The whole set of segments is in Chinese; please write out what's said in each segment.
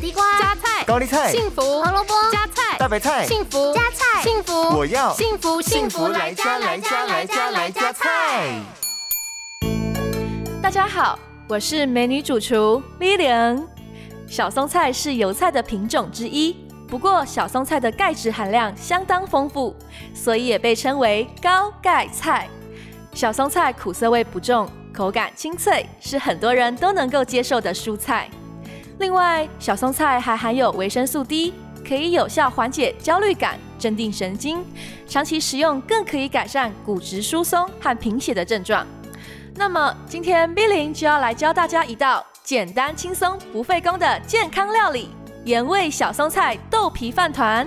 地瓜、加菜、高丽菜、幸福、胡萝卜、加菜、大白菜、幸福、加菜、幸福，我要幸福幸福来加来加来加来加菜。大家好，我是美女主厨 Lilian。小松菜是油菜的品种之一，不过小松菜的钙质含量相当丰富，所以也被称为高钙菜。小松菜苦涩味不重，口感清脆，是很多人都能够接受的蔬菜。另外，小松菜还含有维生素 D，可以有效缓解焦虑感、镇定神经。长期食用更可以改善骨质疏松和贫血的症状。那么，今天 Billy 就要来教大家一道简单轻松、不费工的健康料理——盐味小松菜豆皮饭团。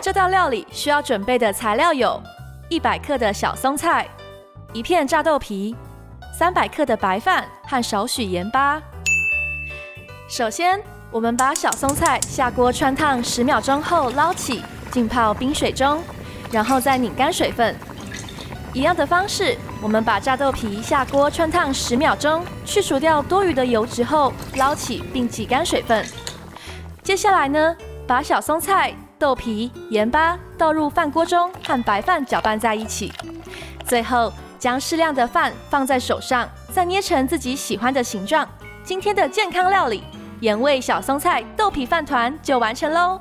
这道料理需要准备的材料有：一百克的小松菜，一片炸豆皮，三百克的白饭和少许盐巴。首先，我们把小松菜下锅汆烫十秒钟后捞起，浸泡冰水中，然后再拧干水分。一样的方式，我们把炸豆皮下锅汆烫十秒钟，去除掉多余的油脂后，捞起并挤干水分。接下来呢，把小松菜。豆皮、盐巴倒入饭锅中，和白饭搅拌在一起。最后将适量的饭放在手上，再捏成自己喜欢的形状。今天的健康料理——盐味小松菜豆皮饭团就完成喽！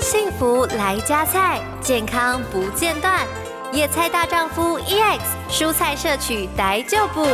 幸福来加菜，健康不间断。野菜大丈夫 EX，蔬菜摄取逮就补。